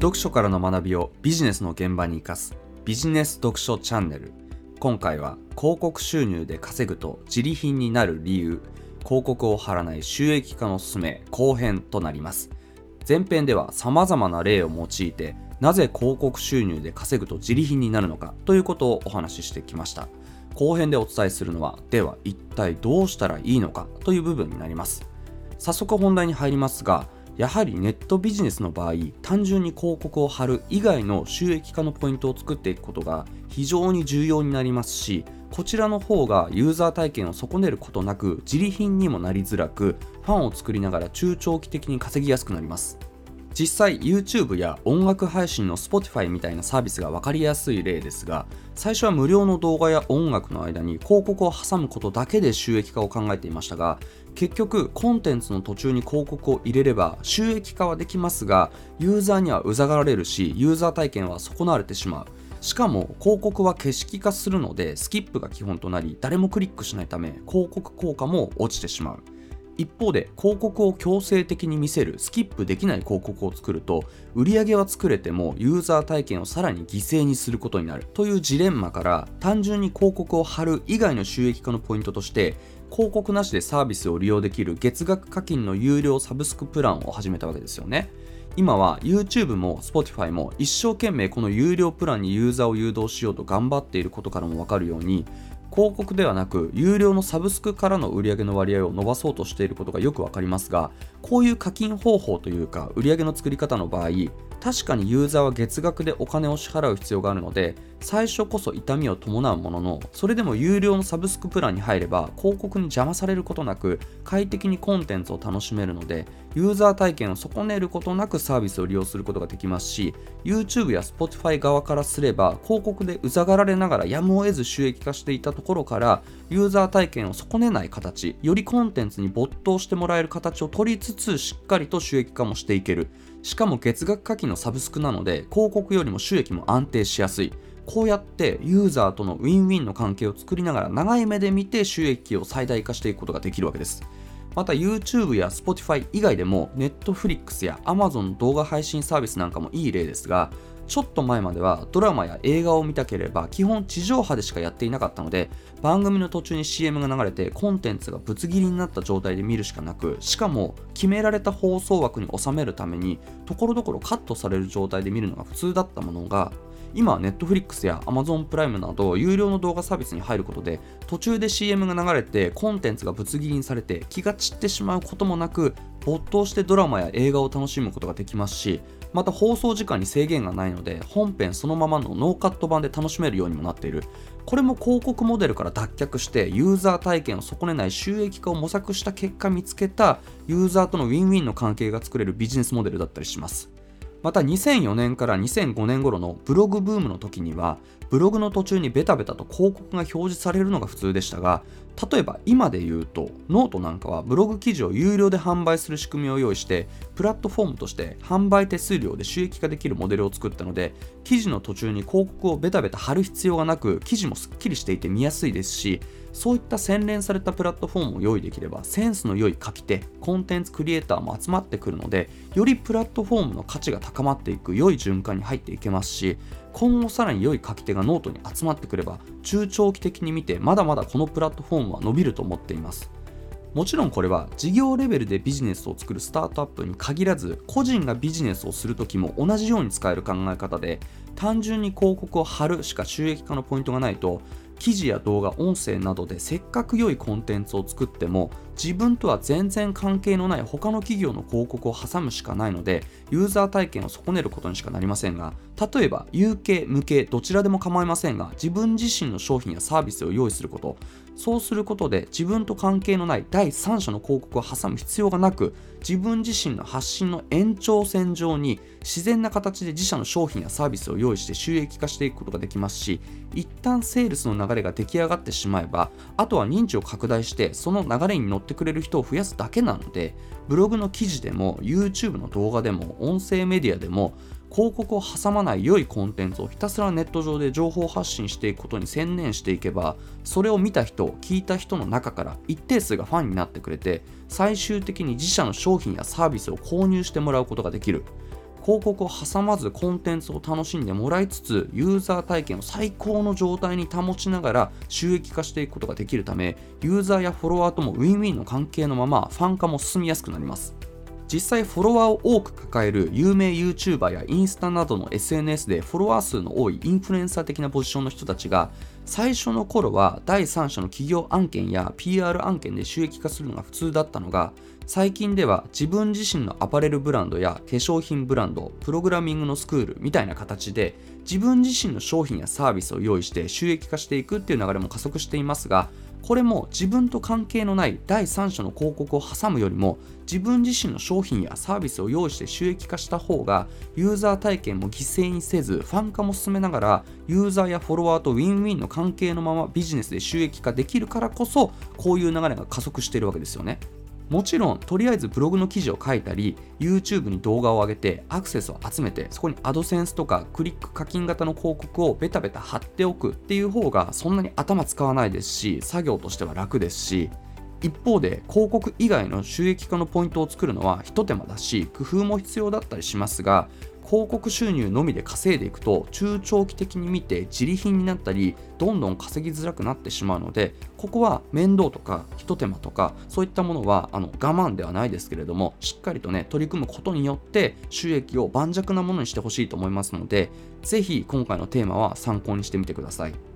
読書からの学びをビジネスの現場に生かす。ビジネス読書チャンネル。今回は広告収入で稼ぐと自利品になる理由。広告を貼らない収益化のすすめ。後編となります。前編では様々な例を用いてなぜ広告収入で稼ぐと自利品になるのかということをお話ししてきました。後編でお伝えするのはでは一体どうしたらいいのかという部分になります。早速本題に入りますがやはりネットビジネスの場合単純に広告を貼る以外の収益化のポイントを作っていくことが非常に重要になりますしこちらの方がユーザー体験を損ねることなく自利品にもなりづらくファンを作りながら中長期的に稼ぎやすくなります。実際 YouTube や音楽配信の Spotify みたいなサービスが分かりやすい例ですが最初は無料の動画や音楽の間に広告を挟むことだけで収益化を考えていましたが結局コンテンツの途中に広告を入れれば収益化はできますがユーザーにはうざがられるしユーザー体験は損なわれてしまう。しかも広告は景色化するのでスキップが基本となり誰もクリックしないため広告効果も落ちてしまう。一方で広告を強制的に見せるスキップできない広告を作ると売り上げは作れてもユーザー体験をさらに犠牲にすることになるというジレンマから単純に広告を貼る以外の収益化のポイントとして広告なしでサービスを利用できる月額課金の有料サブスクプランを始めたわけですよね。今は YouTube も Spotify も一生懸命この有料プランにユーザーを誘導しようと頑張っていることからもわかるように広告ではなく有料のサブスクからの売り上げの割合を伸ばそうとしていることがよくわかりますがこういう課金方法というか売り上げの作り方の場合確かにユーザーは月額でお金を支払う必要があるので最初こそ痛みを伴うもののそれでも有料のサブスクプランに入れば広告に邪魔されることなく快適にコンテンツを楽しめるのでユーザー体験を損ねることなくサービスを利用することができますし YouTube や Spotify 側からすれば広告でうざがられながらやむを得ず収益化していたところからユーザー体験を損ねない形よりコンテンツに没頭してもらえる形を取りつつしっかりと収益化もしていける。しかも月額課金のサブスクなので広告よりも収益も安定しやすい。こうやってユーザーとのウィンウィンの関係を作りながら長い目で見て収益を最大化していくことができるわけです。また YouTube や Spotify 以外でも Netflix や Amazon 動画配信サービスなんかもいい例ですがちょっと前まではドラマや映画を見たければ基本地上波でしかやっていなかったので番組の途中に CM が流れてコンテンツがぶつ切りになった状態で見るしかなくしかも決められた放送枠に収めるためにところどころカットされる状態で見るのが普通だったものが今は Netflix や Amazon プライムなど有料の動画サービスに入ることで途中で CM が流れてコンテンツがぶつ切りにされて気が散ってしまうこともなく没頭してドラマや映画を楽しむことができますしまた放送時間に制限がないので本編そのままのノーカット版で楽しめるようにもなっている。これも広告モデルから脱却してユーザー体験を損ねない収益化を模索した結果見つけたユーザーとのウィンウィンの関係が作れるビジネスモデルだったりします。また2004年から2005年頃のブログブームの時にはブログの途中にベタベタと広告が表示されるのが普通でしたが例えば今で言うとノートなんかはブログ記事を有料で販売する仕組みを用意してプラットフォームとして販売手数料で収益化できるモデルを作ったので記事の途中に広告をベタベタ貼る必要がなく記事もすっきりしていて見やすいですしそういった洗練されたプラットフォームを用意できればセンスの良い書き手コンテンツクリエイターも集まってくるのでよりプラットフォームの価値が高まっていく良い循環に入っていけますし今後さらに良い書き手がノートに集まってくれば中長期的に見てまだまだこのプラットフォームは伸びると思っています。もちろんこれは事業レベルでビジネスを作るスタートアップに限らず個人がビジネスをするときも同じように使える考え方で単純に広告を貼るしか収益化のポイントがないと記事や動画、音声などでせっかく良いコンテンツを作っても自分とは全然関係のない他の企業の広告を挟むしかないのでユーザー体験を損ねることにしかなりませんが例えば有形無形どちらでも構いませんが自分自身の商品やサービスを用意すること。そうすることで自分と関係のない第三者の広告を挟む必要がなく自分自身の発信の延長線上に自然な形で自社の商品やサービスを用意して収益化していくことができますし一旦セールスの流れが出来上がってしまえばあとは認知を拡大してその流れに乗ってくれる人を増やすだけなのでブログの記事でも YouTube の動画でも音声メディアでも広告を挟まない良いコンテンツをひたすらネット上で情報発信していくことに専念していけばそれを見た人聞いた人の中から一定数がファンになってくれて最終的に自社の商品やサービスを購入してもらうことができる。広告を挟まずコンテンツを楽しんでもらいつつユーザー体験を最高の状態に保ちながら収益化していくことができるためユーザーやフォロワーともウィンウィンの関係のままファン化も進みやすくなります。実際フォロワーを多く抱える有名 YouTuber やインスタなどの SNS でフォロワー数の多いインフルエンサー的なポジションの人たちが最初の頃は第三者の企業案件や PR 案件で収益化するのが普通だったのが最近では自分自身のアパレルブランドや化粧品ブランドプログラミングのスクールみたいな形で自分自身の商品やサービスを用意して収益化していくっていう流れも加速していますがこれも自分と関係のない第三者の広告を挟むよりも自分自身の商品やサービスを用意して収益化した方がユーザー体験も犠牲にせずファン化も進めながらユーザーやフォロワーとウィンウィンの関係のままビジネスで収益化できるからこそこういう流れが加速しているわけですよね。もちろんとりあえずブログの記事を書いたり YouTube に動画を上げてアクセスを集めてそこにアドセンスとかクリック課金型の広告をベタベタ貼っておくっていう方がそんなに頭使わないですし作業としては楽ですし一方で広告以外の収益化のポイントを作るのは一手間だし工夫も必要だったりしますが広告収入のみで稼いでいくと中長期的に見て自利品になったりどんどん稼ぎづらくなってしまうのでここは面倒とかひと手間とかそういったものはあの我慢ではないですけれどもしっかりとね取り組むことによって収益を盤石なものにしてほしいと思いますので是非今回のテーマは参考にしてみてください。